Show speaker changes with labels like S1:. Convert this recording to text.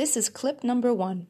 S1: This is clip number one.